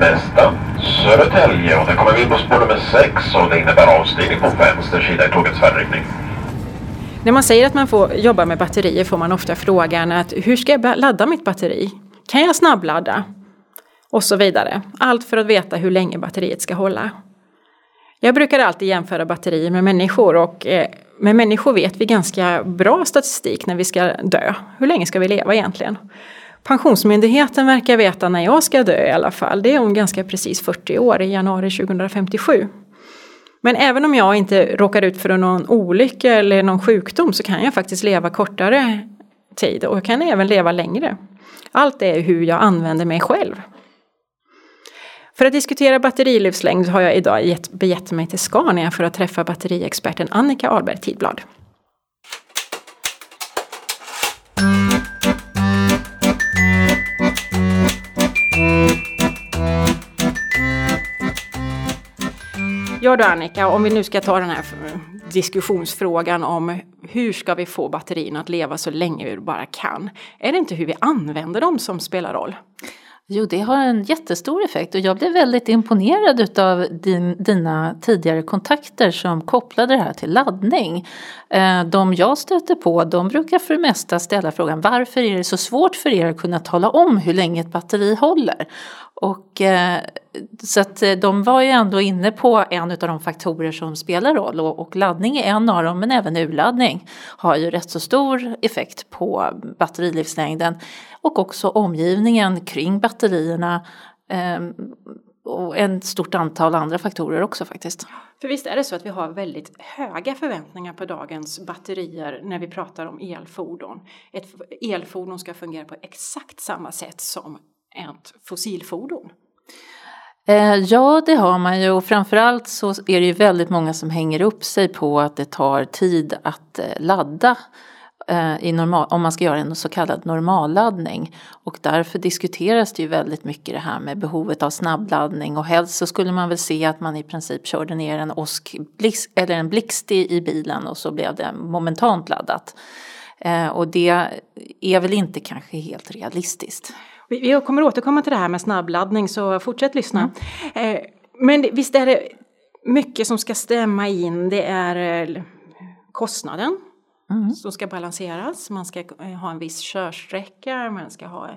Nästa, Södertälje och där kommer vi in på spår nummer 6 och det innebär avstigning på vänster sida i tågets färdriktning. När man säger att man får jobba med batterier får man ofta frågan att hur ska jag ladda mitt batteri? Kan jag snabbladda? Och så vidare. Allt för att veta hur länge batteriet ska hålla. Jag brukar alltid jämföra batterier med människor och eh, med människor vet vi ganska bra statistik när vi ska dö. Hur länge ska vi leva egentligen? Pensionsmyndigheten verkar veta när jag ska dö i alla fall. Det är om ganska precis 40 år, i januari 2057. Men även om jag inte råkar ut för någon olycka eller någon sjukdom så kan jag faktiskt leva kortare tid och jag kan även leva längre. Allt är hur jag använder mig själv. För att diskutera batterilivslängd har jag idag gett, begett mig till Scania för att träffa batteriexperten Annika Ahlberg Tidblad. Ja du Annika, om vi nu ska ta den här diskussionsfrågan om hur ska vi få batterierna att leva så länge vi bara kan. Är det inte hur vi använder dem som spelar roll? Jo, det har en jättestor effekt och jag blev väldigt imponerad av din, dina tidigare kontakter som kopplade det här till laddning. Eh, de jag stöter på, de brukar för det mesta ställa frågan varför är det så svårt för er att kunna tala om hur länge ett batteri håller? Och, eh, så att eh, de var ju ändå inne på en av de faktorer som spelar roll och, laddning är en av dem men även urladdning har ju rätt så stor effekt på batterilivslängden och också omgivningen kring batterierna ehm, och ett stort antal andra faktorer också faktiskt. För visst är det så att vi har väldigt höga förväntningar på dagens batterier när vi pratar om elfordon. Ett elfordon ska fungera på exakt samma sätt som ett fossilfordon? Eh, ja, det har man ju och framförallt så är det ju väldigt många som hänger upp sig på att det tar tid att eh, ladda eh, i normal, om man ska göra en så kallad normalladdning. Och därför diskuteras det ju väldigt mycket det här med behovet av snabbladdning och helst så skulle man väl se att man i princip körde ner en osk eller en blixt i, i bilen och så blev det momentant laddat. Och det är väl inte kanske helt realistiskt. Vi kommer återkomma till det här med snabbladdning så fortsätt lyssna. Mm. Men visst är det mycket som ska stämma in. Det är eh, kostnaden mm. som ska balanseras. Man ska eh, ha en viss körsträcka. Man ska ha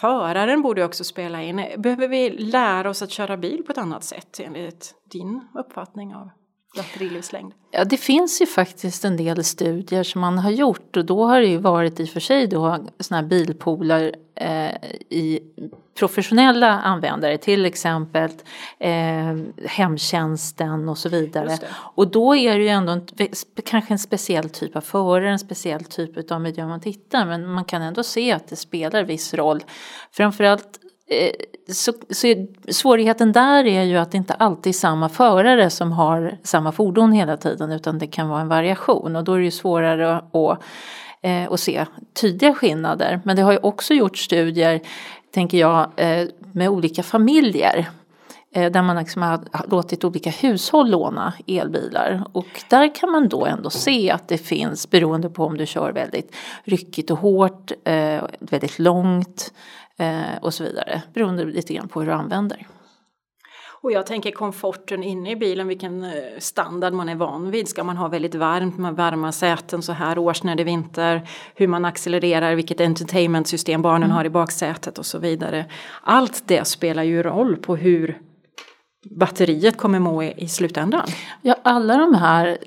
Föraren borde också spela in. Behöver vi lära oss att köra bil på ett annat sätt enligt din uppfattning av batterilivslängd? Ja, det finns ju faktiskt en del studier som man har gjort och då har det ju varit i och för sig då sådana här bilpooler eh, i professionella användare, till exempel eh, hemtjänsten och så vidare. Och då är det ju ändå en, kanske en speciell typ av förare, en speciell typ av miljö man tittar, men man kan ändå se att det spelar viss roll. Framförallt Eh, så, så svårigheten där är ju att det inte alltid är samma förare som har samma fordon hela tiden utan det kan vara en variation och då är det ju svårare att, att, eh, att se tydliga skillnader. Men det har ju också gjorts studier, tänker jag, eh, med olika familjer eh, där man liksom har låtit olika hushåll låna elbilar. Och där kan man då ändå se att det finns, beroende på om du kör väldigt ryckigt och hårt, eh, väldigt långt, eh, och så vidare. Beroende lite grann på hur du använder. Och jag tänker komforten inne i bilen, vilken eh, standard man är van vid. Ska man ha väldigt varmt med varma säten så här års när det är vinter? Hur man accelererar, vilket entertainmentsystem barnen mm. har i baksätet och så vidare. Allt det spelar ju roll på hur batteriet kommer må i, i slutändan. Ja, alla de här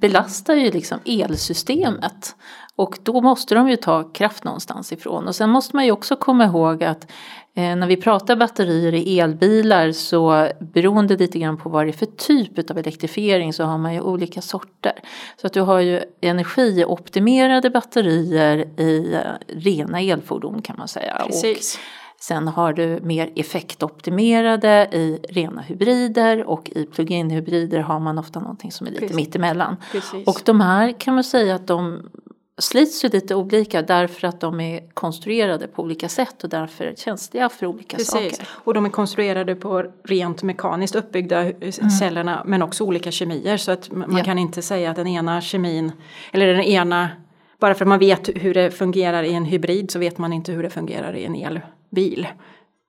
belastar ju liksom elsystemet. Och då måste de ju ta kraft någonstans ifrån. Och sen måste man ju också komma ihåg att eh, när vi pratar batterier i elbilar så beroende lite grann på vad det är för typ av elektrifiering så har man ju olika sorter. Så att du har ju energioptimerade batterier i eh, rena elfordon kan man säga. Precis. Och Sen har du mer effektoptimerade i rena hybrider och i plug-in hybrider har man ofta någonting som är lite Precis. mittemellan. Precis. Och de här kan man säga att de slits ju lite olika därför att de är konstruerade på olika sätt och därför känsliga för olika Precis. saker. Och de är konstruerade på rent mekaniskt uppbyggda mm. cellerna men också olika kemier så att man ja. kan inte säga att den ena kemin eller den ena bara för att man vet hur det fungerar i en hybrid så vet man inte hur det fungerar i en elbil.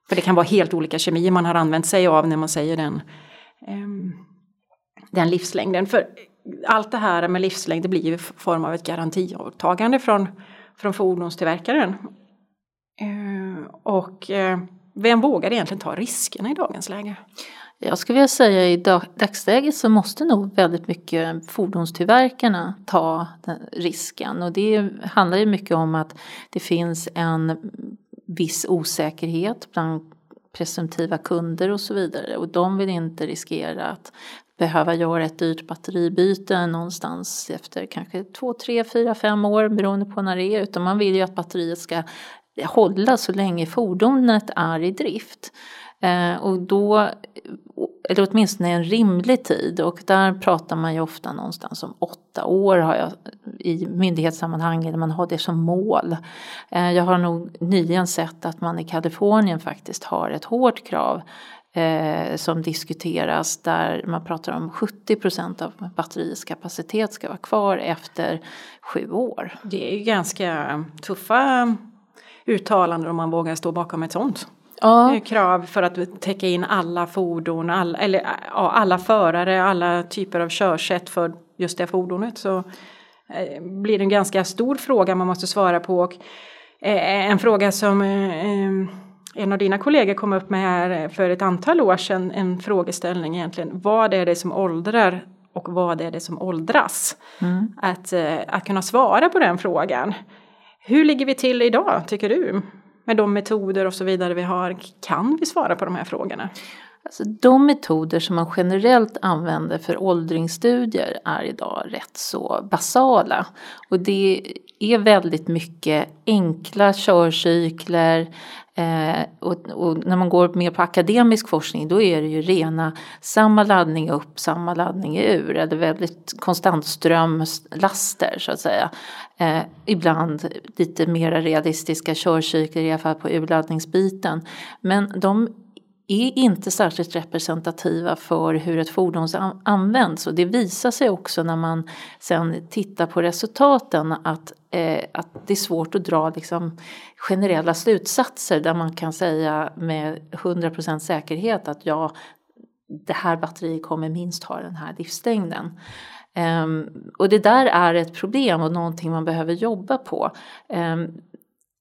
För det kan vara helt olika kemier man har använt sig av när man säger den, den livslängden. För allt det här med livslängd det blir i form av ett garantiåtagande från, från fordonstillverkaren. Eh, och eh, vem vågar egentligen ta riskerna i dagens läge? Jag skulle vilja säga i dagsläget så måste nog väldigt mycket fordonstillverkarna ta den risken och det handlar ju mycket om att det finns en viss osäkerhet bland presumtiva kunder och så vidare och de vill inte riskera att behöva göra ett dyrt batteribyte någonstans efter kanske två, tre, fyra, fem år beroende på när det är utan man vill ju att batteriet ska hålla så länge fordonet är i drift. Eh, och då, eller åtminstone en rimlig tid och där pratar man ju ofta någonstans om åtta år har jag i myndighetssammanhang eller man har det som mål. Eh, jag har nog nyligen sett att man i Kalifornien faktiskt har ett hårt krav eh, som diskuteras där man pratar om 70 procent av batteriets kapacitet ska vara kvar efter sju år. Det är ju ganska tuffa uttalanden om man vågar stå bakom ett sånt. Ja. Krav för att täcka in alla fordon, alla, eller ja, alla förare, alla typer av körsätt för just det fordonet. Så eh, blir det en ganska stor fråga man måste svara på. Och, eh, en fråga som eh, en av dina kollegor kom upp med här för ett antal år sedan, en frågeställning egentligen. Vad är det som åldrar och vad är det som åldras? Mm. Att, eh, att kunna svara på den frågan. Hur ligger vi till idag tycker du? Med de metoder och så vidare vi har, kan vi svara på de här frågorna? Alltså, de metoder som man generellt använder för åldringsstudier är idag rätt så basala. Och det är väldigt mycket enkla körcykler, Eh, och, och, när man går mer på akademisk forskning då är det ju rena samma laddning upp, samma laddning ur. Eller väldigt konstant strömlaster så att säga. Eh, ibland lite mer realistiska körcykler i alla fall på urladdningsbiten. Men de är inte särskilt representativa för hur ett fordon används och det visar sig också när man sen tittar på resultaten att, eh, att det är svårt att dra liksom generella slutsatser där man kan säga med 100% säkerhet att ja, det här batteriet kommer minst ha den här livslängden. Um, och det där är ett problem och någonting man behöver jobba på. Um,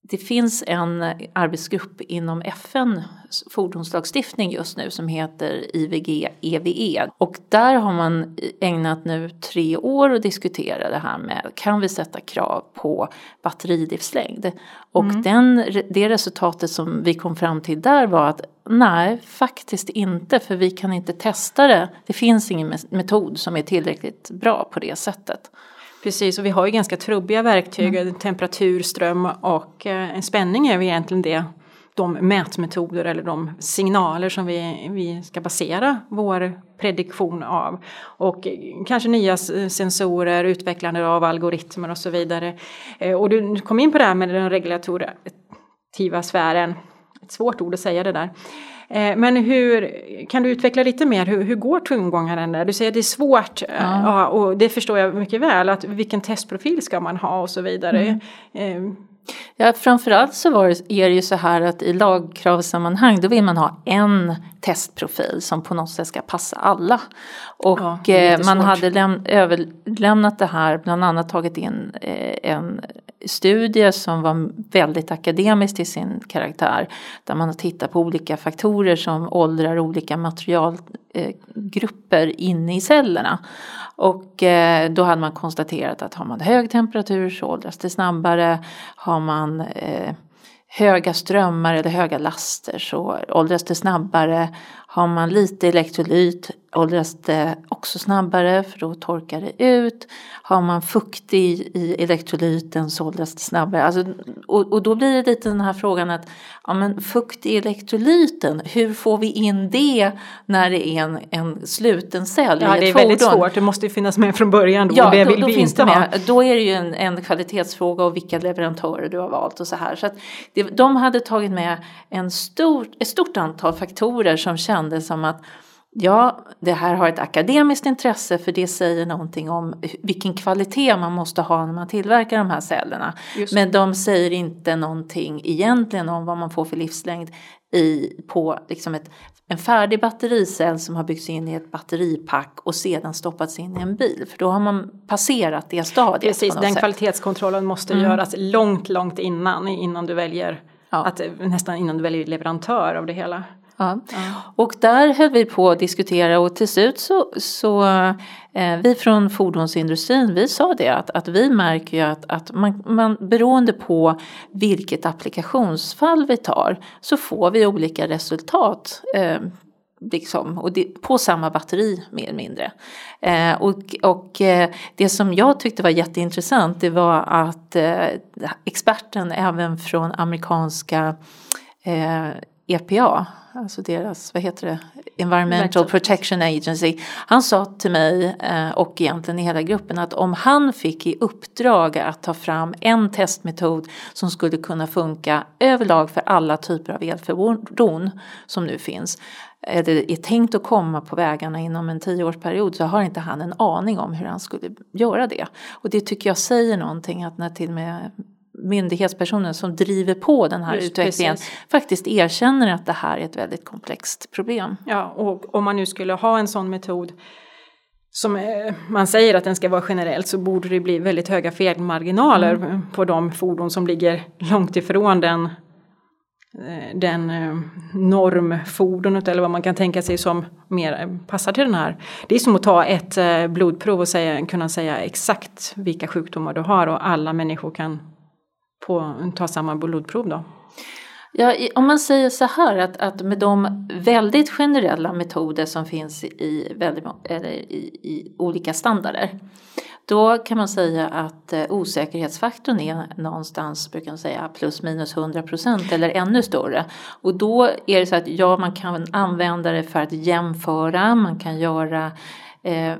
det finns en arbetsgrupp inom FN fordonslagstiftning just nu som heter IVG EVE och där har man ägnat nu tre år att diskutera det här med kan vi sätta krav på batterilivslängd och mm. den, det resultatet som vi kom fram till där var att nej faktiskt inte för vi kan inte testa det det finns ingen metod som är tillräckligt bra på det sättet. Precis, och vi har ju ganska trubbiga verktyg, mm. temperatur, ström och eh, en spänning är ju egentligen det de mätmetoder eller de signaler som vi, vi ska basera vår prediktion av. Och kanske nya sensorer, utvecklande av algoritmer och så vidare. Eh, och du kom in på det här med den regulativa sfären, ett svårt ord att säga det där. Eh, men hur, kan du utveckla lite mer, hur, hur går tongångarna där? Du säger att det är svårt, ja. ja. och det förstår jag mycket väl, att vilken testprofil ska man ha och så vidare. Mm. Ja, framförallt så var är det ju så här att i lagkravssammanhang då vill man ha en testprofil som på något sätt ska passa alla. Och ja, eh, man hade läm överlämnat det här, bland annat tagit in eh, en studie som var väldigt akademisk till sin karaktär. Där man har tittat på olika faktorer som åldrar olika Eh, grupper inne i cellerna. Och eh, då hade man konstaterat att har man hög temperatur så åldras det snabbare. Har man eh, höga strömmar eller höga laster så åldras det snabbare. Har man lite elektrolyt åldras det också snabbare för då torkar det ut. Har man fukt i, i elektrolyten så åldras det snabbare. Alltså, och, och då blir det lite den här frågan att ja, men fukt i elektrolyten, hur får vi in det när det är en, en sluten cell ja, i ett det är fordon? väldigt svårt, det måste ju finnas med från början då, ja, det då, vill då vi finns inte det ha. Då är det ju en, en kvalitetsfråga och vilka leverantörer du har valt och så här. Så det, de hade tagit med en stor, ett stort antal faktorer som kändes som att Ja, det här har ett akademiskt intresse för det säger någonting om vilken kvalitet man måste ha när man tillverkar de här cellerna. Men de säger inte någonting egentligen om vad man får för livslängd i, på liksom ett, en färdig battericell som har byggts in i ett batteripack och sedan stoppats in i en bil. För då har man passerat det stadiet. Precis, den sätt. kvalitetskontrollen måste mm. göras långt, långt innan, innan du väljer ja. att, nästan innan du väljer leverantör av det hela. Ja. Och där höll vi på att diskutera och till slut så, så eh, vi från fordonsindustrin vi sa det att, att vi märker ju att, att man, man beroende på vilket applikationsfall vi tar så får vi olika resultat. Eh, liksom, och det, på samma batteri mer eller mindre. Eh, och och eh, det som jag tyckte var jätteintressant det var att eh, experten även från amerikanska EPA, alltså deras, vad heter det, Environmental Protection Agency. Han sa till mig och egentligen i hela gruppen att om han fick i uppdrag att ta fram en testmetod som skulle kunna funka överlag för alla typer av elfordon som nu finns eller är tänkt att komma på vägarna inom en tioårsperiod så har inte han en aning om hur han skulle göra det. Och det tycker jag säger någonting att när till och med myndighetspersoner som driver på den här Just utvecklingen precis. faktiskt erkänner att det här är ett väldigt komplext problem. Ja, och om man nu skulle ha en sån metod som man säger att den ska vara generellt så borde det bli väldigt höga felmarginaler mm. på de fordon som ligger långt ifrån den Eh, den eh, normfordonet eller vad man kan tänka sig som mer passar till den här. Det är som att ta ett eh, blodprov och säga, kunna säga exakt vilka sjukdomar du har och alla människor kan på, ta samma blodprov då. Ja, om man säger så här att, att med de väldigt generella metoder som finns i, väldigt, eller i, i olika standarder då kan man säga att eh, osäkerhetsfaktorn är någonstans, brukar man säga, plus minus 100 procent eller ännu större. Och då är det så att ja, man kan använda det för att jämföra, man kan göra eh,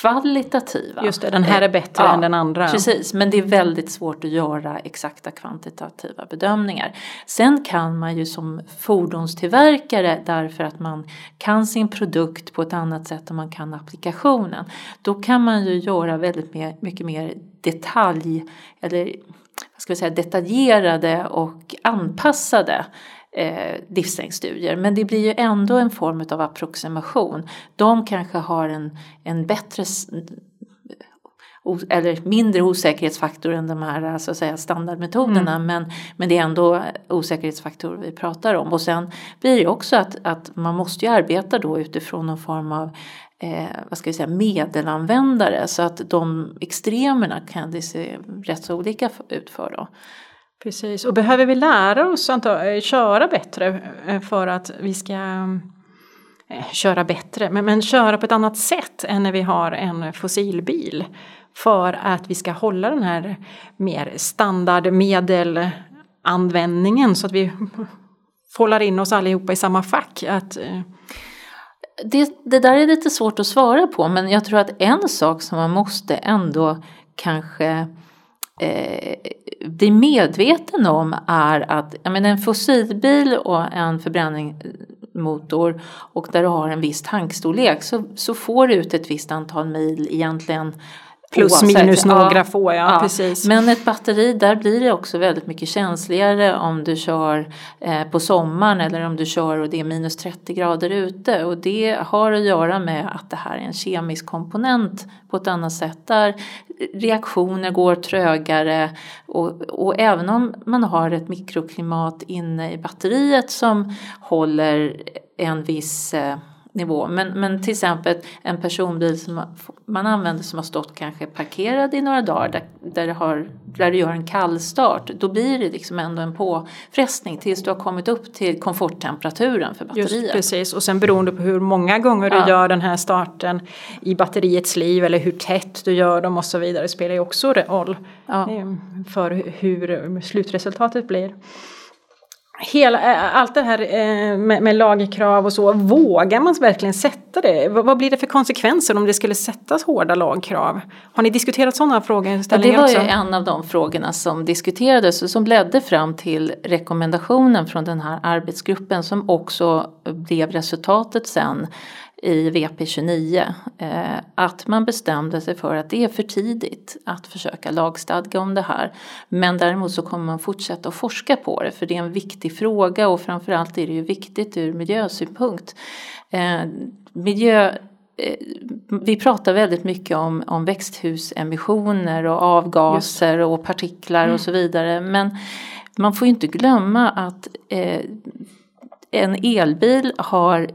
kvalitativa. Just det, den här är bättre ja, än den andra. Precis, men det är väldigt svårt att göra exakta kvantitativa bedömningar. Sen kan man ju som fordonstillverkare därför att man kan sin produkt på ett annat sätt än man kan applikationen. Då kan man ju göra väldigt mer, mycket mer detalj eller vad ska vi säga, detaljerade och anpassade eh, livslängdsstudier. Men det blir ju ändå en form av approximation. De kanske har en, en bättre eller mindre osäkerhetsfaktor än de här så att säga, standardmetoderna mm. men, men det är ändå osäkerhetsfaktorer vi pratar om. Och sen blir det också att, att man måste ju arbeta då utifrån någon form av eh, vad ska vi säga, medelanvändare så att de extremerna kan det se rätt så olika ut för. Då. Precis, och behöver vi lära oss att eh, köra bättre eh, för att vi ska eh, köra bättre, men, men köra på ett annat sätt än när vi har en fossilbil. För att vi ska hålla den här mer standardmedelanvändningen så att vi fållar in oss allihopa i samma fack. Att, det, det där är lite svårt att svara på men jag tror att en sak som man måste ändå kanske eh, bli medveten om är att jag menar, en fossilbil och en förbränningsmotor och där du har en viss tankstorlek så, så får du ut ett visst antal mil egentligen Plus Oavsett, minus några ja, få, ja, ja, precis. Men ett batteri, där blir det också väldigt mycket känsligare om du kör eh, på sommaren eller om du kör och det är minus 30 grader ute. Och det har att göra med att det här är en kemisk komponent på ett annat sätt där reaktioner går trögare och, och även om man har ett mikroklimat inne i batteriet som håller en viss eh, nivå. Men, men till exempel en personbil som man använder som har stått kanske parkerad i några dagar där, där, det har, där du gör en kallstart. Då blir det liksom ändå en påfrestning tills du har kommit upp till komforttemperaturen för batteriet. Just precis och sen beroende på hur många gånger ja. du gör den här starten i batteriets liv eller hur tätt du gör dem och så vidare spelar ju också roll ja. Eh, för hur slutresultatet blir hela, allt det här eh, med, med lagkrav och så, vågar man verkligen sätta det? Vad, blir det för konsekvenser om det skulle sättas hårda lagkrav? Har ni diskuterat sådana frågor? Ja, det var ju en av de frågorna som diskuterades och som ledde fram till rekommendationen från den här arbetsgruppen som också blev resultatet sen i VP29 eh, att man bestämde sig för att det är för tidigt att försöka lagstadga om det här. Men däremot så kommer man fortsätta att forska på det för det är en viktig fråga och framförallt är det ju viktigt ur miljösynpunkt. Eh, miljö, eh, vi pratar väldigt mycket om, om växthusemissioner och avgaser och partiklar mm. och så vidare men man får inte glömma att eh, en elbil har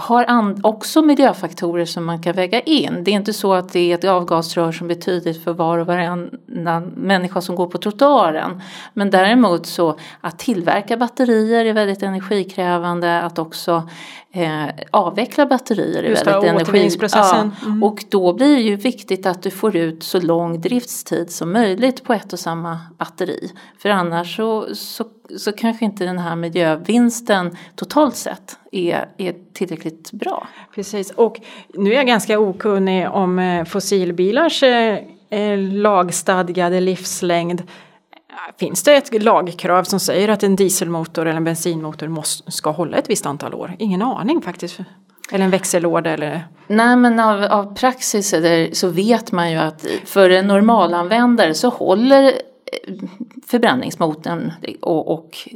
har också miljöfaktorer som man kan väga in. Det är inte så att det är ett avgasrör som betyder för var och varannan människa som går på trottoaren. Men däremot så att tillverka batterier är väldigt energikrävande, att också eh, avveckla batterier är Just väldigt energikrävande. Ja, mm. Och då blir det ju viktigt att du får ut så lång driftstid som möjligt på ett och samma batteri. För annars så, så så kanske inte den här miljövinsten totalt sett är, är tillräckligt bra. Precis, och nu är jag ganska okunnig om eh, fossilbilars eh, eh, lagstadgade livslängd. Äh, finns det ett lagkrav som säger att en dieselmotor eller en bensinmotor måste, ska hålla ett visst antal år? Ingen aning faktiskt. Eller en växellåda eller? Nej men av, av praxis så vet man ju att för en normalanvändare så håller eh, förbränningsmotorn och, och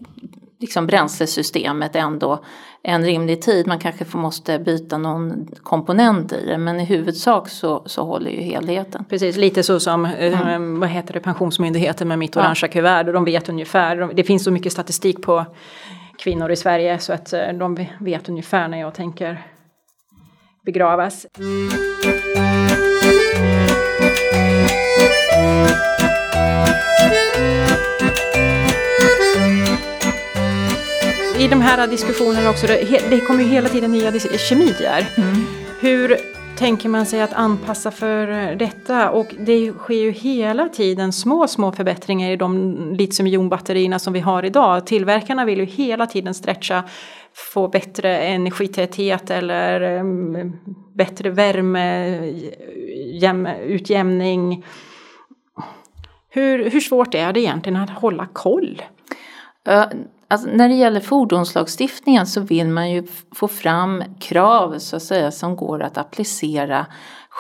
liksom bränslesystemet ändå en rimlig tid. Man kanske måste byta någon komponent i det men i huvudsak så, så håller ju helheten. Precis, lite så som eh, mm. vad heter det, Pensionsmyndigheten med mitt orangea ja. kuvert och de vet ungefär, det finns så mycket statistik på kvinnor i Sverige så att eh, de vet ungefär när jag tänker begravas. I de här diskussionerna också, det, kommer ju hela tiden nya kemier. Mm. Hur tänker man sig att anpassa för detta? Och det sker ju hela tiden små, små förbättringar i de litiumjonbatterierna som vi har idag. Tillverkarna vill ju hela tiden stretcha, få bättre energitäthet eller um, bättre värmeutjämning. Hur, hur svårt är det egentligen att hålla koll? Alltså, när det gäller fordonslagstiftningen så vill man ju få fram krav så att säga som går att applicera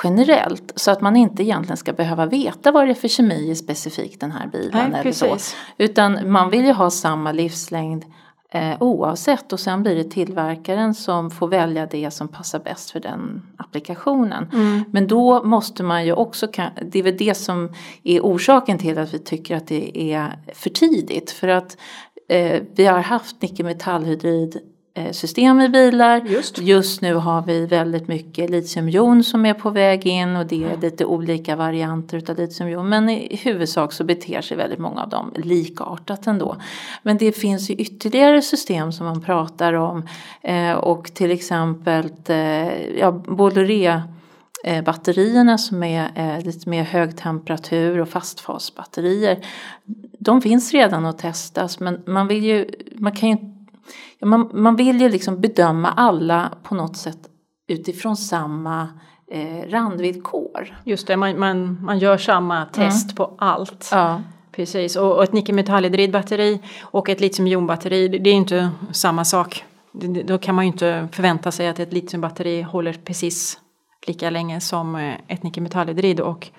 generellt så att man inte egentligen ska behöva veta vad det är för kemi i specifikt den här bilen Nej, eller så. Utan man vill ju ha samma livslängd eh, oavsett och sen blir det tillverkaren som får välja det som passar bäst för den applikationen. Mm. Men då måste man ju också, det är väl det som är orsaken till att vi tycker att det är för tidigt för att Eh, vi har haft nickelmetallhydrid system i bilar. Just. Just nu har vi väldigt mycket litiumjon som är på väg in och det är lite olika varianter av litiumjon. Men i huvudsak så beter sig väldigt många av dem likartat ändå. Men det finns ju ytterligare system som man pratar om eh, och till exempel eh, ja, Bolloré eh, batterierna som är lite mer högtemperatur och fastfasbatterier. De finns redan att testas men man vill ju, man kan ju, man, man vill ju liksom bedöma alla på något sätt utifrån samma eh, randvillkor. Just det, man, man, man gör samma test mm. på allt. Ja. Precis, och, och ett nickelmetallhydridbatteri och ett litiumjonbatteri det är inte samma sak. Då kan man ju inte förvänta sig att ett litiumbatteri håller precis lika länge som eh, ett nickelmetallhydrid och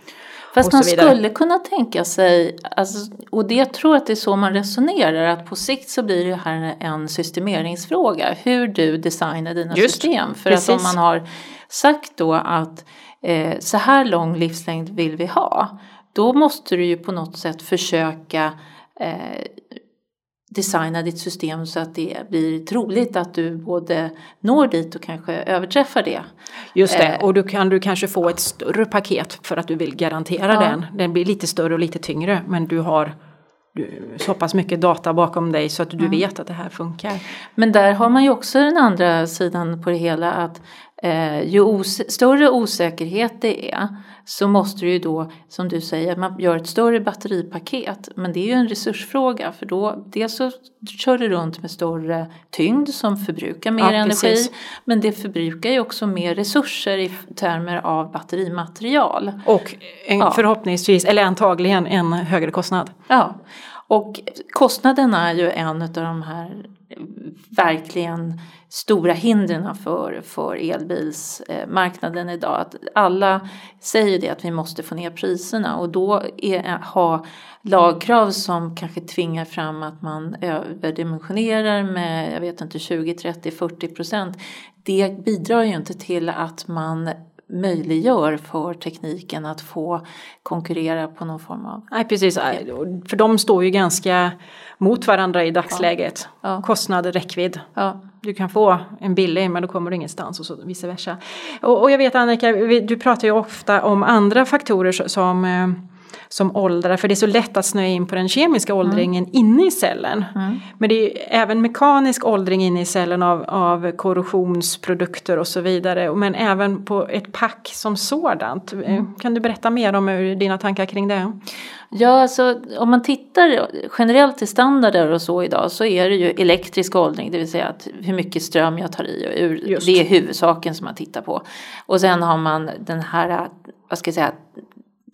Fast man skulle kunna tänka sig, alltså, och det jag tror att det är så man resonerar, att på sikt så blir det här en systemeringsfråga. Hur du designar dina Just, system. För precis. att om man har sagt då att eh, så här lång livslängd vill vi ha. Då måste du ju på något sätt försöka eh, designa ditt system så att det blir troligt att du både når dit och kanske överträffar det. Just det, eh, och då kan du kanske få ett större paket för att du vill garantera ja. den. Den blir lite större och lite tyngre men du har så pass mycket data bakom dig så att du mm. vet att det här funkar. Men där har man ju också den andra sidan på det hela att ju os större osäkerhet det är så måste du ju då, som du säger, man gör ett större batteripaket. Men det är ju en resursfråga för då dels så kör du runt med större tyngd som förbrukar mer ja, energi. Men det förbrukar ju också mer resurser i termer av batterimaterial. Och en, ja. förhoppningsvis, eller antagligen en högre kostnad. Ja. Och kostnaden är ju en av de här verkligen stora hindren för, för elbilsmarknaden idag. Att alla säger det att vi måste få ner priserna och då är, ha lagkrav som kanske tvingar fram att man överdimensionerar med jag vet inte 20, 30, 40 procent. Det bidrar ju inte till att man möjliggör för tekniken att få konkurrera på någon form av... Nej precis, för de står ju ganska mot varandra i dagsläget. Ja. Ja. Kostnad, räckvidd. Ja. Du kan få en billig men då kommer du ingenstans och så vice versa. Och, och jag vet Annika, du pratar ju ofta om andra faktorer som eh, som åldrar, för det är så lätt att snöa in på den kemiska åldringen mm. inne i cellen. Mm. Men det är även mekanisk åldring inne i cellen av, av korrosionsprodukter och så vidare. Men även på ett pack som sådant. Mm. Kan du berätta mer om dina tankar kring det? Ja, alltså om man tittar generellt till standarder och så idag så är det ju elektrisk åldring, det vill säga att hur mycket ström jag tar i. Och det är huvudsaken som man tittar på. Och sen har man den här, vad ska jag säga,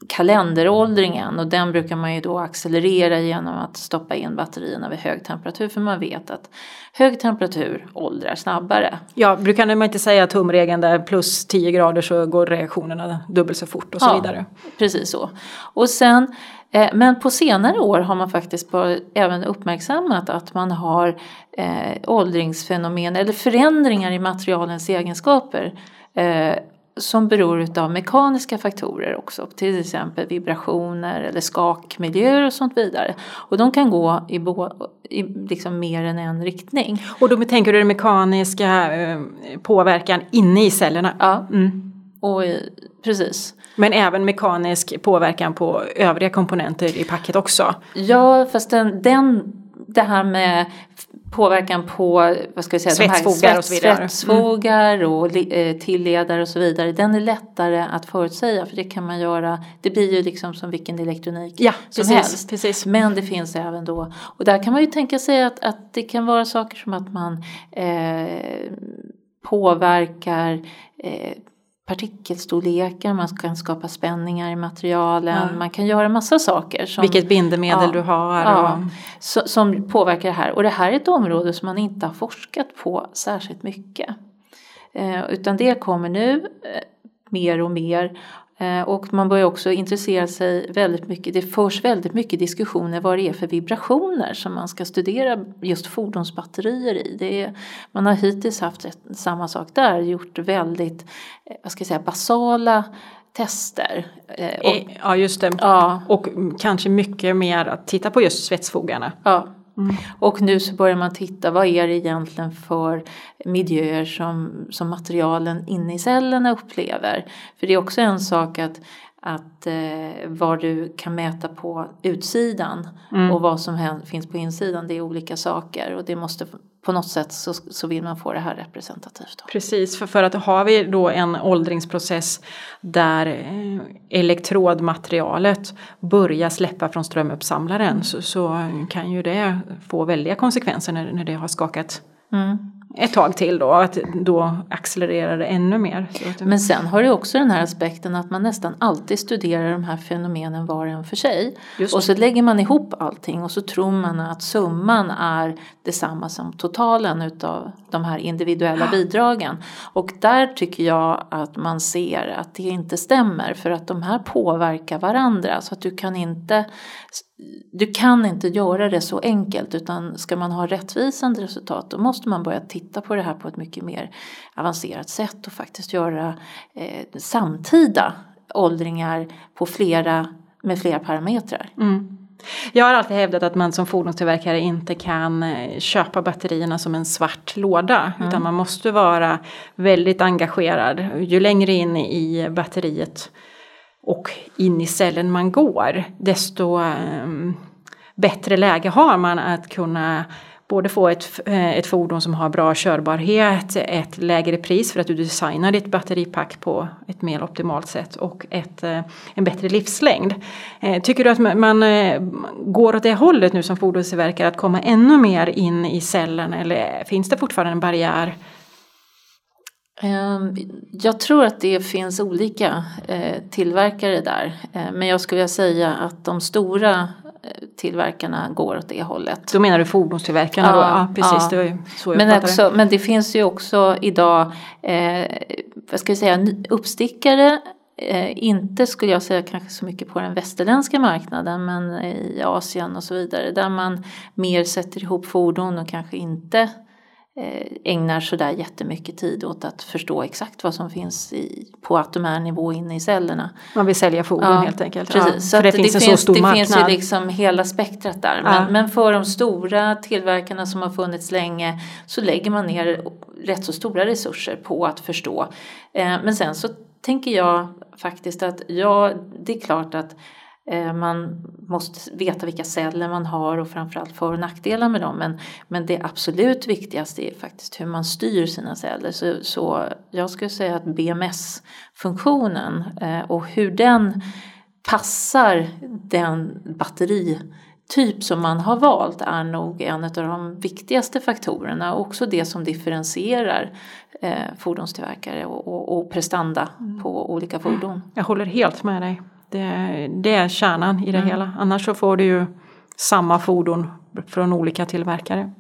kalenderåldringen och den brukar man ju då accelerera genom att stoppa in batterierna vid hög temperatur för man vet att hög temperatur åldrar snabbare. Ja, brukar man inte säga tumregeln där plus 10 grader så går reaktionerna dubbelt så fort och så ja, vidare. Precis så. Och sen eh, men på senare år har man faktiskt även uppmärksammat att man har eh, åldringsfenomen eller förändringar i materialens egenskaper eh, som beror av mekaniska faktorer också, till exempel vibrationer eller skakmiljöer och sånt vidare. Och de kan gå i, bo, i liksom mer än en riktning. Och då tänker du den mekaniska eh, påverkan inne i cellerna? Ja, mm. och i, precis. Men även mekanisk påverkan på övriga komponenter i packet också? Ja, fast den, den det här med påverkan på vad ska jag säga, svetsfogar och vidare. Svetsfogar mm. och eh, tilledare och så vidare. Den är lättare att förutsäga för det kan man göra. Det blir ju liksom som vilken elektronik ja, som precis, helst. Precis. Men det finns även då. Och där kan man ju tänka sig att, att det kan vara saker som att man eh, påverkar eh, partikelstorlekar, man kan skapa spänningar i materialen, ja. man kan göra massa saker. Som, Vilket bindemedel ja, du har. Ja, och... så, som påverkar det här. Och det här är ett område som man inte har forskat på särskilt mycket. Eh, utan det kommer nu eh, mer och mer och man börjar också intressera sig väldigt mycket, det förs väldigt mycket diskussioner vad det är för vibrationer som man ska studera just fordonsbatterier i. Det är, man har hittills haft samma sak där, gjort väldigt, eh, vad ska jag säga, basala tester. Eh, och, ja just det, ja. och kanske mycket mer att titta på just svetsfogarna. Ja. Mm. Och nu så börjar man titta vad är det egentligen för miljöer som, som materialen inne i cellerna upplever. För det är också en sak att, att eh, vad du kan mäta på utsidan mm. och vad som finns på insidan det är olika saker och det måste på något sätt så, så vill man få det här representativt. Då. Precis, för, för att har vi då en åldringsprocess där eh, elektrodmaterialet börjar släppa från strömuppsamlaren så, så, kan ju det få väldiga konsekvenser när, när det har skakat mm ett tag till då, att då accelererar det ännu mer. Men sen har det också den här aspekten att man nästan alltid studerar de här fenomenen var och en för sig. Och så lägger man ihop allting och så tror man att summan är detsamma som totalen utav de här individuella bidragen. Och där tycker jag att man ser att det inte stämmer för att de här påverkar varandra så att du kan inte du kan inte göra det så enkelt utan ska man ha rättvisande resultat då måste man börja titta på det här på ett mycket mer avancerat sätt och faktiskt göra eh, samtida åldringar på flera, med flera parametrar. Mm. Jag har alltid hävdat att man som fordonstillverkare inte kan eh, köpa batterierna som en svart låda. Mm. Utan man måste vara väldigt engagerad. Ju längre in i batteriet och in i cellen man går desto ehm, bättre läge har man att kunna både få ett, eh, ett fordon som har bra körbarhet, ett lägre pris för att du designar ditt batteripack på ett mer optimalt sätt och ett, eh, en bättre livslängd. Eh, tycker du att man går åt det hållet nu som fordonstillverkare att komma ännu mer in i cellen eller finns det fortfarande en barriär? Ehm, jag tror att det finns olika tillverkare där men jag skulle vilja säga att de stora tillverkarna går åt det hållet. Då menar du fordonstillverkarna Ja, då? Ja, precis. ja. Det var ju så jag Men, också, men det finns ju också idag, eh, vad ska jag säga, uppstickare. Eh, inte skulle jag säga kanske så mycket på den västerländska marknaden men i Asien och så vidare. Där man mer sätter ihop fordon och kanske inte eh, ägnar sådär jättemycket tid åt att förstå exakt vad som finns i, på atomär nivå inne i cellerna. Man vill sälja fordon Ja, helt enkelt. Precis, Ja, så för att det finns en så stor det marknad. finns ju liksom hela spektrat där. Men, Ja. men för de stora tillverkarna som har funnits länge så lägger man ner rätt så stora resurser på att förstå. Eh, men sen så tänker jag faktiskt att ja, det är klart att eh, man måste veta vilka celler man har och framförallt för och nackdelar med dem. Men, men det absolut viktigaste är faktiskt hur man styr sina celler. Så, så jag skulle säga att BMS-funktionen eh, och hur den passar den batterityp som man har valt är nog en av de viktigaste faktorerna och också det som differentierar eh, fordonstillverkare och, och, och prestanda på olika fordon. Jag håller helt med dig. Det, det är kärnan i det Mm. hela. Annars så får du ju samma fordon från olika tillverkare.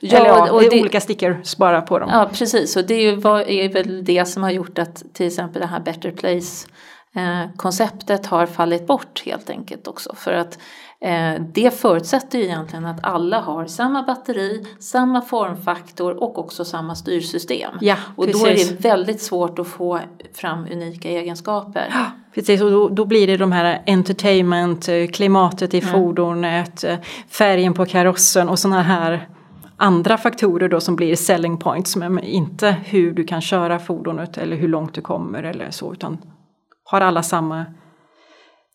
Ja, Eller ja, och det är det- olika stickers bara på dem. Ja precis och det är, ju, vad- är väl det som har gjort att till exempel det här Better Place eh, konceptet har fallit bort helt enkelt också för att eh, det förutsätter ju egentligen att alla har samma batteri, samma formfaktor och också samma styrsystem. Ja, och då precis. är det väldigt svårt att få fram unika egenskaper. Precis, och då, då blir det de här entertainment, eh, klimatet i fordonet, eh, färgen på karossen och sådana här andra faktorer då som blir selling points men inte hur du kan köra fordonet eller hur långt du kommer eller så utan har alla samma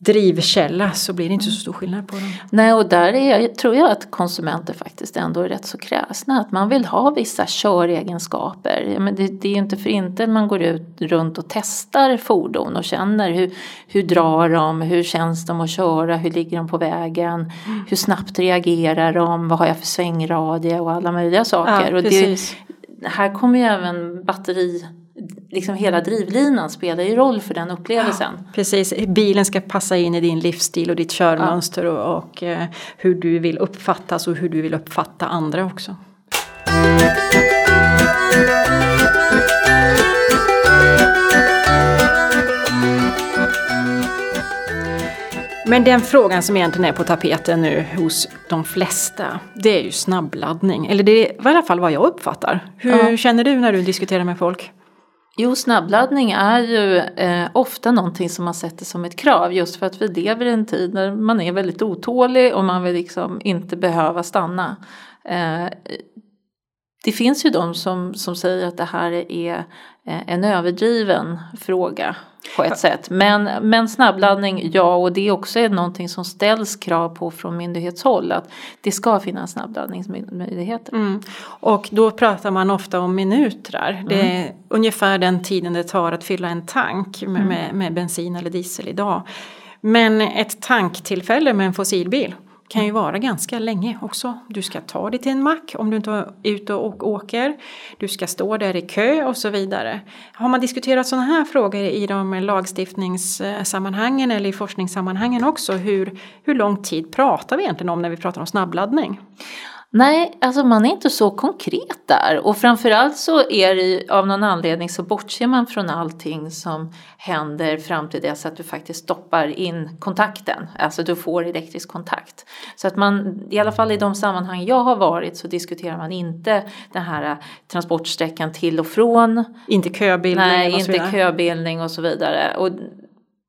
drivkälla så blir det inte så stor skillnad på dem. Nej, och där är, tror jag att konsumenter faktiskt ändå är rätt så kräsna. Att man vill ha vissa köregenskaper. Ja, Men det, det är ju inte för inte man går ut runt och testar fordon och känner hur, hur drar de, hur känns de att köra, hur ligger de på vägen, hur snabbt reagerar de, vad har jag för svängradie och alla möjliga saker. och det, här kommer ju även batteri, liksom hela drivlinan spelar ju roll för den upplevelsen. Precis, bilen ska passa in i din livsstil och ditt körmönster och, och eh, hur du vill uppfattas och hur du vill uppfatta andra också. Men den frågan som egentligen är på tapeten nu hos de flesta, det är ju snabbladdning. Eller det är i alla fall vad jag uppfattar. Hur Ja. känner du när du diskuterar med folk? Jo, snabbladdning är ju eh, ofta någonting som man sätter som ett krav just för att vi lever i en tid när man är väldigt otålig och man vill liksom inte behöva stanna. Eh, det finns ju de som, som säger att det här är eh, en överdriven fråga på ett sätt. Men, men snabbladdning, ja, och det är också någonting som ställs krav på från myndighetshåll att det ska finnas snabbladdningsmöjligheter. Mm. Och då pratar man ofta om minuter. Det är ungefär den tiden det tar att fylla en tank med, med, med bensin eller diesel idag. Men ett tanktillfälle med en fossilbil kan ju vara ganska länge också. Du ska ta dig till en mack om du inte är ute och åker. Du ska stå där i kö och så vidare. Har man diskuterat sådana här frågor i de lagstiftningssammanhangen eller i forskningssammanhangen också? Hur, hur lång tid pratar vi egentligen om när vi pratar om snabbladdning? Nej, alltså man är inte så konkret där och framförallt så är det av någon anledning så bortser man från allting som händer fram till dess att du faktiskt stoppar in kontakten, alltså du får elektrisk kontakt. Så att man, i alla fall i de sammanhang jag har varit så diskuterar man inte den här transportsträckan till och från, Inte köbildning nej och så inte vidare. köbildning och så vidare. Och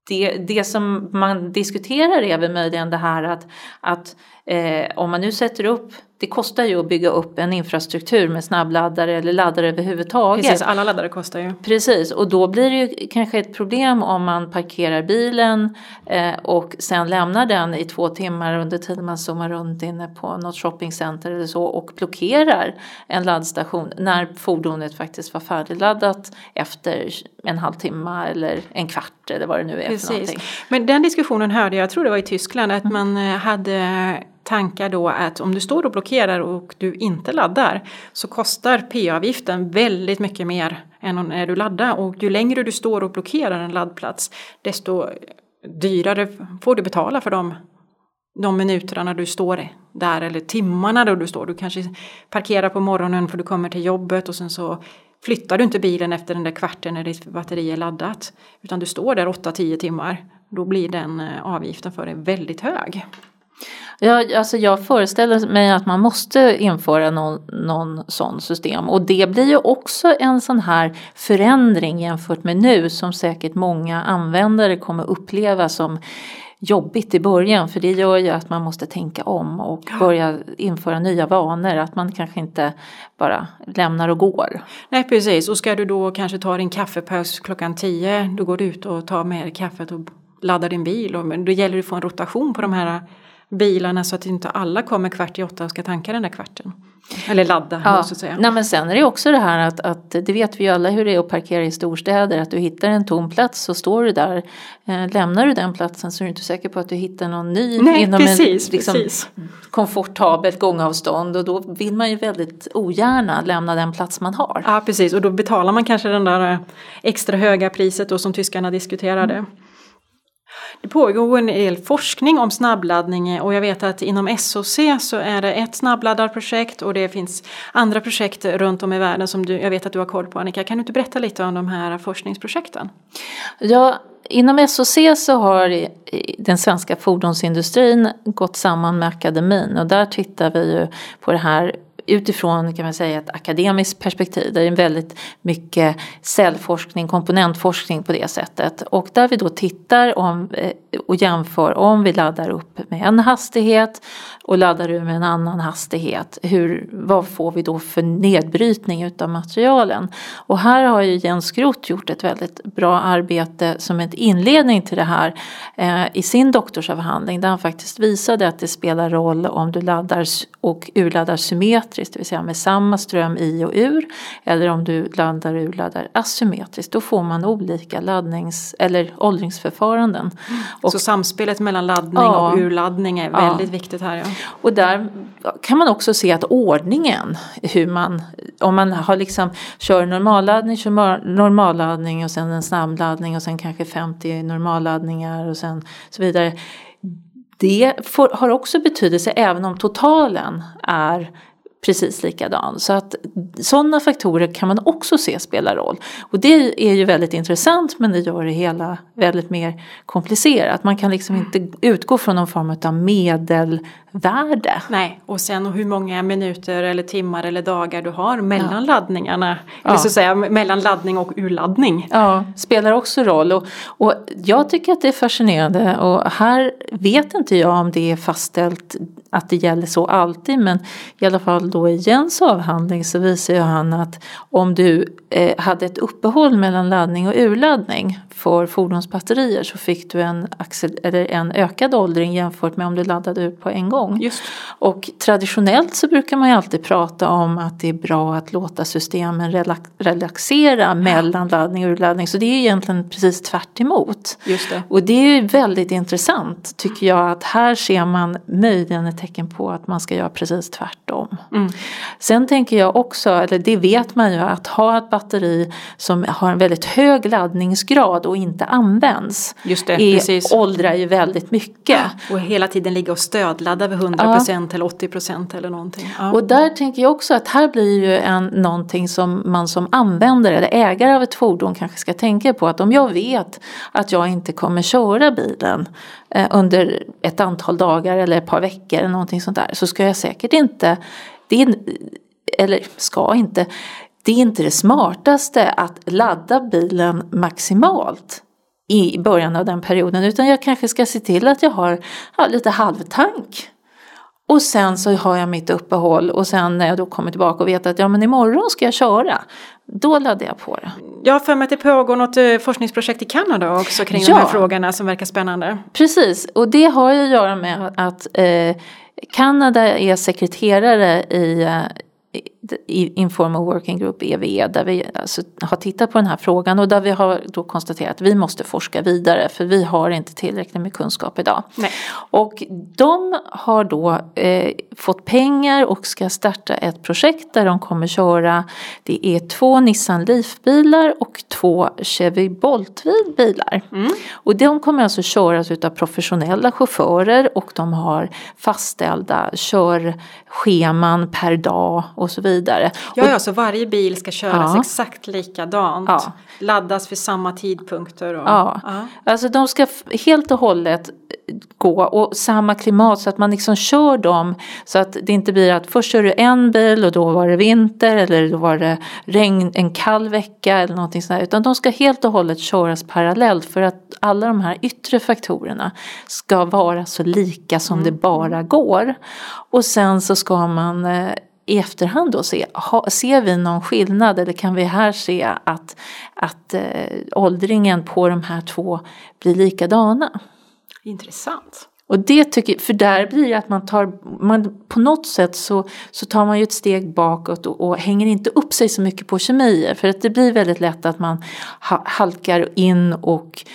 det, det som man diskuterar är väl möjligen det här att, att eh, om man nu sätter upp, det kostar ju att bygga upp en infrastruktur med snabbladdare eller laddare överhuvudtaget. Precis, alla laddare kostar ju. Precis, och då blir det ju kanske ett problem om man parkerar bilen eh, och sen lämnar den i två timmar under tiden man zoomar runt inne på något shoppingcenter eller så och blockerar en laddstation när fordonet faktiskt var färdigladdat efter en halvtimme eller en kvart eller vad det nu är för Precis. någonting. Men den diskussionen hörde jag, jag tror det var i Tyskland, att man eh, hade tankar då att om du står och blockerar och du inte laddar så kostar p-avgiften väldigt mycket mer än när du laddar och ju längre du står och blockerar en laddplats desto dyrare får du betala för de de minuterna du står där eller timmarna då du står. Du kanske parkerar på morgonen för du kommer till jobbet och sen så flyttar du inte bilen efter den där kvarten när ditt batteri är laddat. Utan du står där 8-10 timmar. Då blir den eh, avgiften för dig väldigt hög. Ja, alltså jag föreställer mig att man måste införa någon, någon sån system och det blir ju också en sån här förändring jämfört med nu som säkert många användare kommer uppleva som jobbigt i början för det gör ju att man måste tänka om och börja införa nya vanor. Att man kanske inte bara lämnar och går. Nej precis och ska du då kanske ta din kaffepaus klockan 10 då går du ut och tar med dig kaffet och laddar din bil. Och, men då gäller det att få en rotation på de här bilarna så att inte alla kommer kvart i åtta och ska tanka den där kvarten. Eller ladda, ja. måste säga. Nej, men sen är det också det här att, att det vet vi ju alla hur det är att parkera i storstäder. Att du hittar en tom plats så står du där. Eh, lämnar du den platsen så är du inte säker på att du hittar någon ny Nej, inom precis, en liksom, precis. komfortabelt gångavstånd. Och då vill man ju väldigt ogärna lämna den plats man har. Ja precis och då betalar man kanske den där eh, extra höga priset då som tyskarna diskuterade. Mm. Det pågår en del forskning om snabbladdning och jag vet att inom SOC så är det ett snabbladdarprojekt och det finns andra projekt runt om i världen som du, jag vet att du har koll på Annika. Kan du inte berätta lite om de här forskningsprojekten? Ja, inom SOC så har den svenska fordonsindustrin gått samman med akademin och där tittar vi ju på det här utifrån kan man säga ett akademiskt perspektiv. Det är väldigt mycket cellforskning, komponentforskning på det sättet. Och där vi då tittar om, eh, och jämför om vi laddar upp med en hastighet och laddar ur med en annan hastighet. Hur, vad får vi då för nedbrytning utav materialen? Och här har ju Jens Groth gjort ett väldigt bra arbete som en inledning till det här eh, i sin doktorsavhandling där han faktiskt visade att det spelar roll om du laddar och urladdar symmetriskt, det vill säga med samma ström i och ur eller om du laddar och urladdar asymmetriskt. Då får man olika laddnings eller åldringsförfaranden. Mm. Och, Så samspelet mellan laddning ja, och urladdning är väldigt ja. viktigt här. Ja. Och där kan man också se att ordningen, hur man, om man har liksom kör normalladdning, kör normalladdning och sen en snabbladdning och sen kanske 50 normalladdningar och sen så vidare. Det får, har också betydelse även om totalen är precis likadan. Så att sådana faktorer kan man också se spelar roll. Och det är ju väldigt intressant men det gör det hela väldigt mer komplicerat. Man kan liksom inte utgå från någon form av medelvärde. Nej, och sen hur många minuter eller timmar eller dagar du har mellan ja. laddningarna. Ja. Eller så att säga mellan laddning och urladdning. Ja, spelar också roll. Och, och jag tycker att det är fascinerande och här vet inte jag om det är fastställt att det gäller så alltid men i alla fall då i Jens avhandling så visar ju han att om du hade ett uppehåll mellan laddning och urladdning för fordonsbatterier så fick du en, axel, eller en ökad åldring jämfört med om du laddade ut på en gång. Just. Och traditionellt så brukar man ju alltid prata om att det är bra att låta systemen relax, relaxera mellan laddning och urladdning så det är egentligen precis tvärt emot. Just det. Och det är ju väldigt intressant tycker jag att här ser man möjligen ett tecken på att man ska göra precis tvärtom. Mm. Sen tänker jag också, eller det vet man ju, att ha ett batteri som har en väldigt hög laddningsgrad och inte används Just det, är, precis. åldrar ju väldigt mycket. Och hela tiden ligga och stödladda vid 100% ja. eller 80% eller någonting. Ja. Och där tänker jag också att här blir ju en, någonting som man som användare eller ägare av ett fordon kanske ska tänka på att om jag vet att jag inte kommer köra bilen eh, under ett antal dagar eller ett par veckor eller någonting sånt där så ska jag säkert inte det är, eller ska inte, det är inte det smartaste att ladda bilen maximalt i början av den perioden utan jag kanske ska se till att jag har ja, lite halvtank. Och sen så har jag mitt uppehåll och sen när jag då kommer tillbaka och vet att ja men imorgon ska jag köra. Då laddar jag på det. Jag har för mig att det pågår något eh, forskningsprojekt i Kanada också kring ja. de här frågorna som verkar spännande. Precis och det har ju att göra med att eh, Kanada är sekreterare i Informal Working Group, EVE, där vi alltså har tittat på den här frågan och där vi har då konstaterat att vi måste forska vidare för vi har inte tillräckligt med kunskap idag. Nej. Och de har då eh, fått pengar och ska starta ett projekt där de kommer köra, det är två Nissan Leaf-bilar och två Chevy Bolt-bilar. Mm. Och de kommer alltså köras utav professionella chaufförer och de har fastställda körscheman per dag och så vidare. Ja, ja så varje bil ska köras ja. exakt likadant. Ja. Laddas vid samma tidpunkter. Och, ja. ja, alltså de ska helt och hållet gå och samma klimat så att man liksom kör dem så att det inte blir att först kör du en bil och då var det vinter eller då var det regn en kall vecka eller någonting sådär utan de ska helt och hållet köras parallellt för att alla de här yttre faktorerna ska vara så lika som mm. det bara går. Och sen så ska man eh, i efterhand då se, ha, ser vi någon skillnad eller kan vi här se att, att eh, åldringen på de här två blir likadana? Intressant. Och det tycker, för där blir det att man tar, man, på något sätt så, så tar man ju ett steg bakåt och, och, hänger inte upp sig så mycket på kemier. För att det blir väldigt lätt att man ha, halkar in och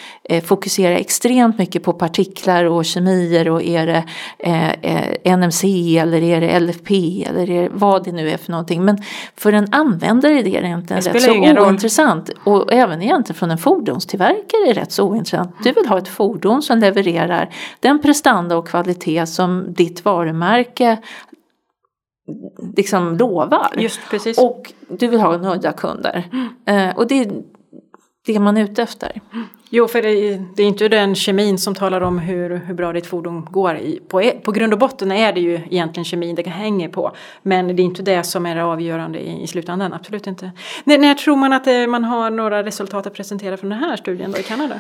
fokuserar extremt mycket på partiklar och kemier och är det eh, eh NMC eller är det LFP eller är det, vad det nu är för någonting. Men för en användare är det egentligen det rätt så ointressant. Roll. Och även egentligen från en fordonstillverkare är det rätt så ointressant. Du vill ha ett fordon som levererar den prestanda och kvalitet som ditt varumärke liksom lovar. Just precis. Och du vill ha nöjda kunder. Mm. Eh, och det är det man är ute efter. Jo, för det, det, är inte den kemin som talar om hur, hur bra ditt fordon går. På, e- på grund och botten är det ju egentligen kemin det hänger på. Men det är inte det som är det avgörande i, i slutändan, absolut inte. När, när tror man att eh, man har några resultat att presentera från den här studien då i Kanada?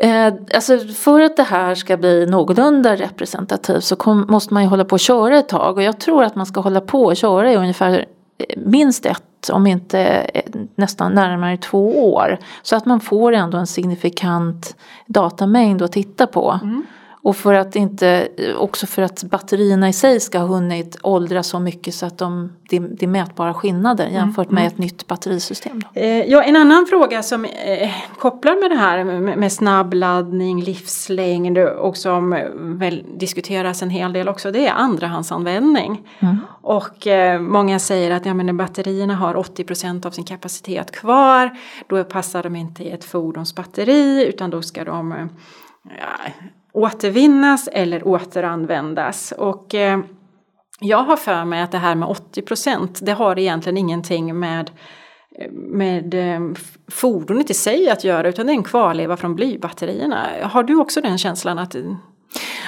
Eh, alltså för att det här ska bli någorlunda representativt så kom, måste man ju hålla på och köra ett tag och jag tror att man ska hålla på och köra i ungefär eh, minst ett, om inte eh, nästan närmare två år. Så att man får ändå en signifikant datamängd att titta på. Mm. Och för att inte, också för att batterierna i sig ska ha hunnit åldras så mycket så att de, det, det är mätbara skillnader mm, jämfört mm. med ett nytt batterisystem. Eh, ja, en annan fråga som eh, kopplar med det här med, med snabbladdning, livslängd och som väl diskuteras en hel del också det är andrahandsanvändning. Mm. Och eh, många säger att ja, men batterierna har 80% av sin kapacitet kvar. Då passar de inte i ett fordonsbatteri utan då ska de ja, återvinnas eller återanvändas. Och eh, jag har för mig att det här med 80 procent, det har egentligen ingenting med med eh, fordonet i sig att göra utan det är en kvarleva från blybatterierna. Har du också den känslan att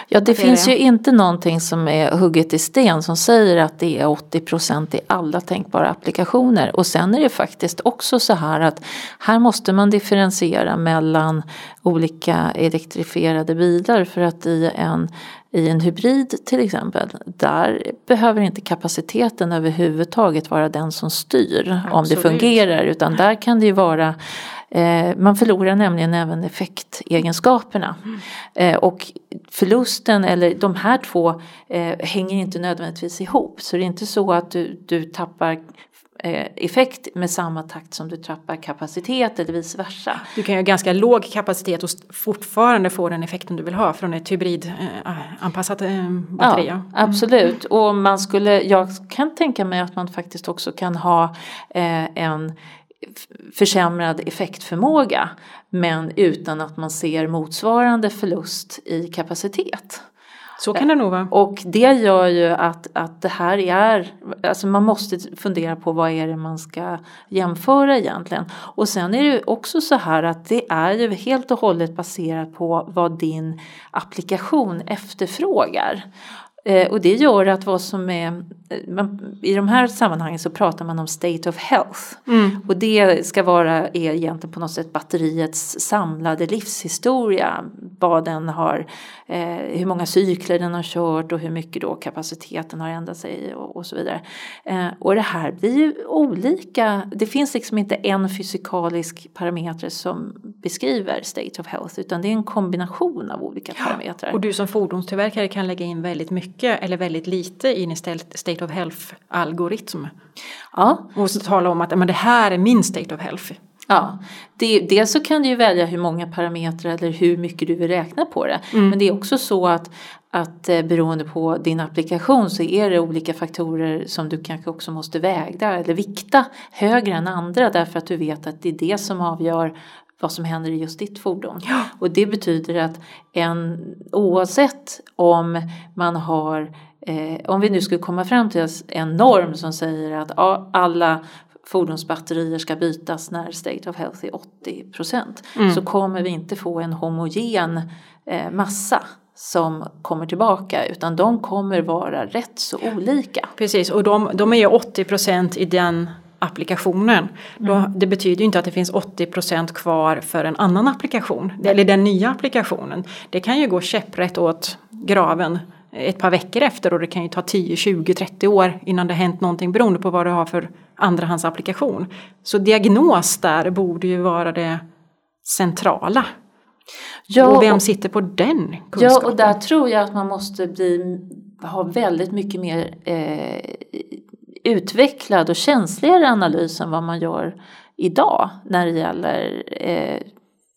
Ja det finns ju inte någonting som är hugget i sten som säger att det är 80% i alla tänkbara applikationer. Och sen är det faktiskt också så här att här måste man differentiera mellan olika elektrifierade bilar för att i en i en hybrid till exempel, där behöver inte kapaciteten överhuvudtaget vara den som styr Absolut. om det fungerar utan där kan det ju vara man förlorar nämligen även effektegenskaperna. Mm. Eh, och förlusten, eller de här två, eh, hänger inte nödvändigtvis ihop. Så det är inte så att du, du tappar effekt med samma takt som du trappar kapacitet eller vice versa. Du kan ju ha ganska låg kapacitet och fortfarande få den effekten du vill ha från ett hybridanpassat batteri. Ja, absolut, mm. och man skulle, jag kan tänka mig att man faktiskt också kan ha en försämrad effektförmåga men utan att man ser motsvarande förlust i kapacitet. Så kan det nog vara. Och det gör ju att, att det här är, alltså man måste fundera på vad är det man ska jämföra egentligen. Och sen är det också så här att det är ju helt och hållet baserat på vad din applikation efterfrågar. Eh, och det gör att vad som är, eh, man, i de här sammanhangen så pratar man om state of health. Mm. Och det ska vara, är egentligen på något sätt batteriets samlade livshistoria. Vad den har, eh, hur många cykler den har kört och hur mycket då kapaciteten har ändrat sig och, och så vidare. Eh, och det här blir ju olika, det finns liksom inte en fysikalisk parameter som beskriver state of health utan det är en kombination av olika parametrar. Och du som fordonstillverkare kan lägga in väldigt mycket mycket eller väldigt lite i en state of health-algoritm? Ja. Och så tala om att men det här är min state of health. Ja, det, dels så kan du ju välja hur många parametrar eller hur mycket du vill räkna på det. Mm. Men det är också så att, att eh, beroende på din applikation så är det olika faktorer som du kanske också måste väga eller vikta högre än andra därför att du vet att det är det som avgör vad som händer i just ditt fordon. Ja. Och det betyder att en, oavsett om man har eh, om vi nu skulle komma fram till en norm som säger att ja, alla fordonsbatterier ska bytas när state of health är 80 procent mm. så kommer vi inte få en homogen eh, massa som kommer tillbaka utan de kommer vara rätt så olika. Precis och de, de är ju 80 procent i den applikationen. Mm. Då, det betyder inte att det finns 80 procent kvar för en annan applikation. Eller den nya applikationen. Det kan ju gå käpprätt åt graven ett par veckor efter och det kan ju ta 10, 20, 30 år innan det hänt någonting beroende på vad du har för andrahandsapplikation. Så diagnos där borde ju vara det centrala. Ja, och vem sitter på den kunskapen? Ja, och där tror jag att man måste bli, ha väldigt mycket mer eh, utvecklad och känsligare analys än vad man gör idag när det gäller eh,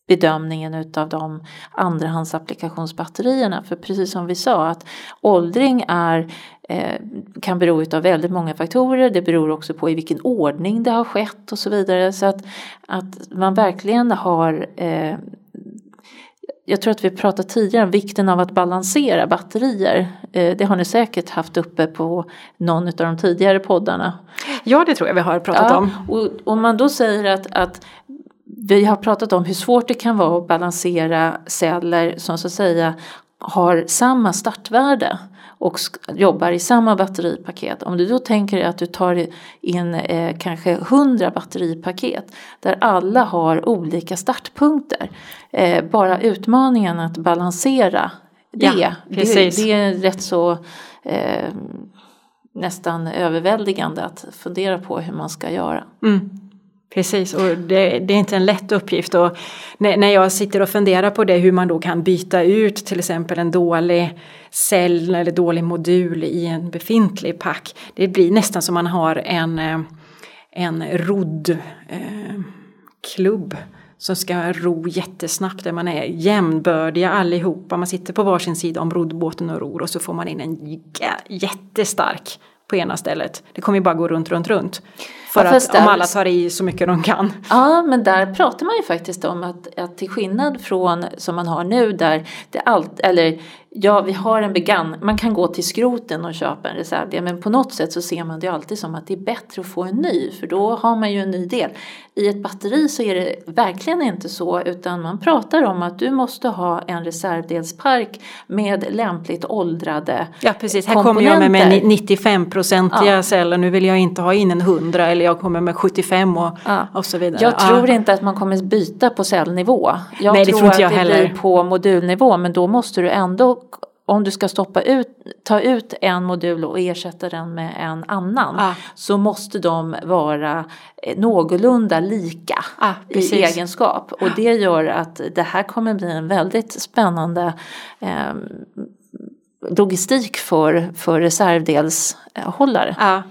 bedömningen utav de andrahandsapplikationsbatterierna. För precis som vi sa att åldring är, eh, kan bero utav väldigt många faktorer. Det beror också på i vilken ordning det har skett och så vidare. Så att, att man verkligen har eh, jag tror att vi pratat tidigare om vikten av att balansera batterier. Eh, det har ni säkert haft uppe på någon av de tidigare poddarna. Ja, det tror jag vi har pratat ja, om. Och om man då säger att, att vi har pratat om hur svårt det kan vara att balansera celler som så att säga har samma startvärde och jobbar i samma batteripaket. Om du då tänker att du tar in eh, kanske 100 batteripaket där alla har olika startpunkter. Eh, bara utmaningen att balansera det, ja, det, det, är rätt så eh, nästan överväldigande att fundera på hur man ska göra. Mm. Precis, och det, det, är inte en lätt uppgift. Och när, när, jag sitter och funderar på det hur man då kan byta ut till exempel en dålig cell eller dålig modul i en befintlig pack. Det blir nästan som man har en, eh, en rodd eh, klubb som ska ro jättesnabbt där man är jämnbördiga allihopa. Man sitter på varsin sida om roddbåten och ror och så får man in en jättestark på ena stället. Det kommer ju bara gå runt, runt, runt. För ja, att om alla tar i så mycket de kan. Ja, men där pratar man ju faktiskt om att, att till skillnad från som man har nu där det allt, eller ja, vi har en began, man kan gå till skroten och köpa en reservdel men på något sätt så ser man det alltid som att det är bättre att få en ny för då har man ju en ny del. I ett batteri så är det verkligen inte så utan man pratar om att du måste ha en reservdelspark med lämpligt åldrade Ja precis, här kommer jag med, med 95-procentiga ja. celler, nu vill jag inte ha in en 100 eller jag kommer med 75 och, ja. och så vidare. Jag tror inte att man kommer byta på cellnivå. Jag Nej, det tror, tror inte jag att det heller. blir på modulnivå men då måste du ändå om du ska stoppa ut, ta ut en modul och ersätta den med en annan ah. så måste de vara eh, någorlunda lika ah, i egenskap. Och det gör att det här kommer bli en väldigt spännande eh, logistik för, för reservdelshållare. Ah.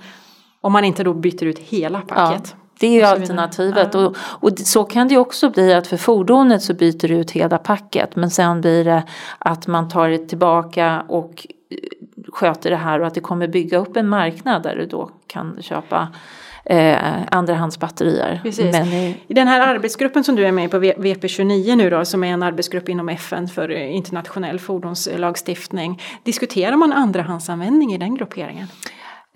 Om man inte då byter ut hela packet. Det är ju alternativet. Och, och så kan det också bli att för fordonet så byter du ut hela packet. Men sen blir det att man tar det tillbaka och eh, sköter det här. Och att det kommer bygga upp en marknad där du då kan köpa eh, andrahandsbatterier. Men i, I den här arbetsgruppen som du är med på, VP29 nu då, som är en arbetsgrupp inom FN för internationell fordonslagstiftning, diskuterar man andrahandsanvändning i den grupperingen?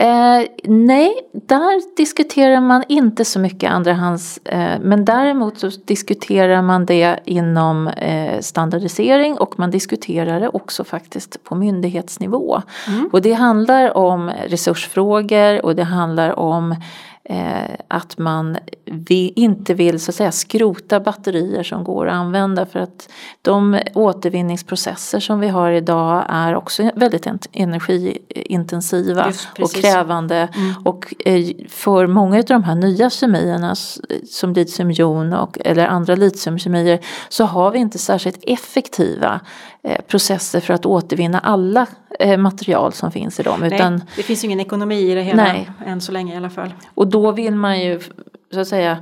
Eh, nej, där diskuterar man inte så mycket andrahands, eh, men däremot så diskuterar man det inom eh, standardisering och man diskuterar det också faktiskt på myndighetsnivå. Mm. Och det handlar om resursfrågor och det handlar om att man vi inte vill så att säga skrota batterier som går att använda för att de återvinningsprocesser som vi har idag är också väldigt energiintensiva Just, och krävande mm. och eh, för många av de här nya kemierna som litiumjon och eller andra litiumkemier så har vi inte särskilt effektiva eh, processer för att återvinna alla eh, material som finns i dem. Nej, det finns ju ingen ekonomi i det hela nej. än så länge i alla fall. Och då vill man ju så att säga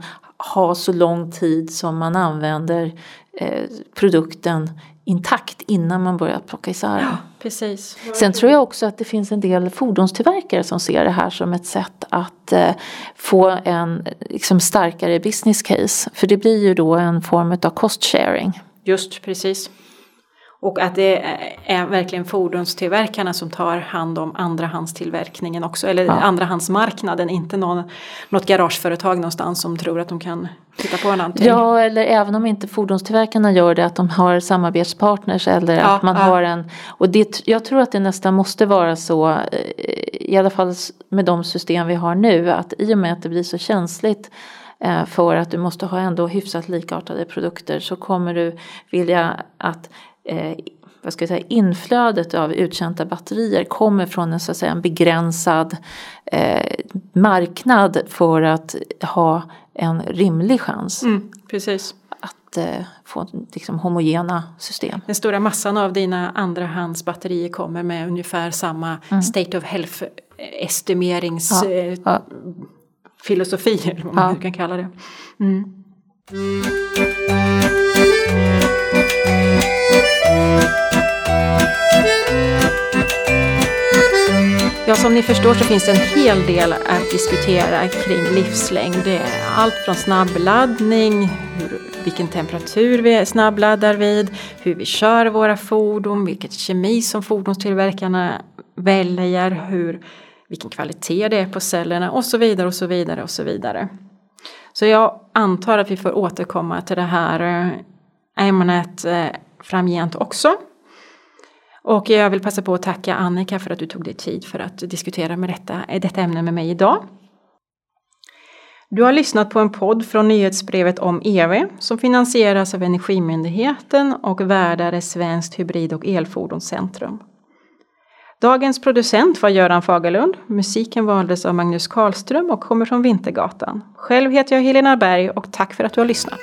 ha så lång tid som man använder eh, produkten intakt innan man börjar plocka isär den. Precis. Sen tror jag också att det finns en del fordonstillverkare som ser det här som ett sätt att eh, få en liksom, starkare business case. För det blir ju då en form av cost sharing. Just precis. Och att det är verkligen fordonstillverkarna som tar hand om andrahandstillverkningen också. Eller ja. andrahandsmarknaden, inte någon, något garageföretag någonstans som tror att de kan titta på någonting. Ja, eller även om inte fordonstillverkarna gör det, att de har samarbetspartners eller ja, att man ja. har en... Och det, jag tror att det nästan måste vara så, eh, i alla fall med de system vi har nu, att i och med att det blir så känsligt eh, för att du måste ha ändå hyfsat likartade produkter så kommer du vilja att eh, vad ska jag säga, inflödet av uttjänta batterier kommer från en, så att säga, en begränsad eh, marknad för att ha en rimlig chans. Mm, precis. Att eh, få liksom, homogena system. Den stora massan av dina andrahandsbatterier kommer med ungefär samma mm. state of health estimerings ja, ja. Eh, filosofi, eller vad man ja. kan kalla det. Mm. Ja, som ni förstår så finns det en hel del att diskutera kring livslängd. Det är allt från snabbladdning, hur, vilken temperatur vi snabbladdar vid, hur vi kör våra fordon, vilket kemi som fordonstillverkarna väljer, hur, vilken kvalitet det är på cellerna och så vidare och så vidare och så vidare. Så jag antar att vi får återkomma till det här eh, ämnet eh, framgent också. Och jag vill passa på att tacka Annika för att du tog dig tid för att diskutera med detta, detta ämne med mig idag. Du har lyssnat på en podd från nyhetsbrevet om EV som finansieras av Energimyndigheten och värdar är Svenskt hybrid och elfordonscentrum. Dagens producent var Göran Fagerlund. Musiken valdes av Magnus Karlström och kommer från Vintergatan. Själv heter jag Helena Berg och tack för att du har lyssnat.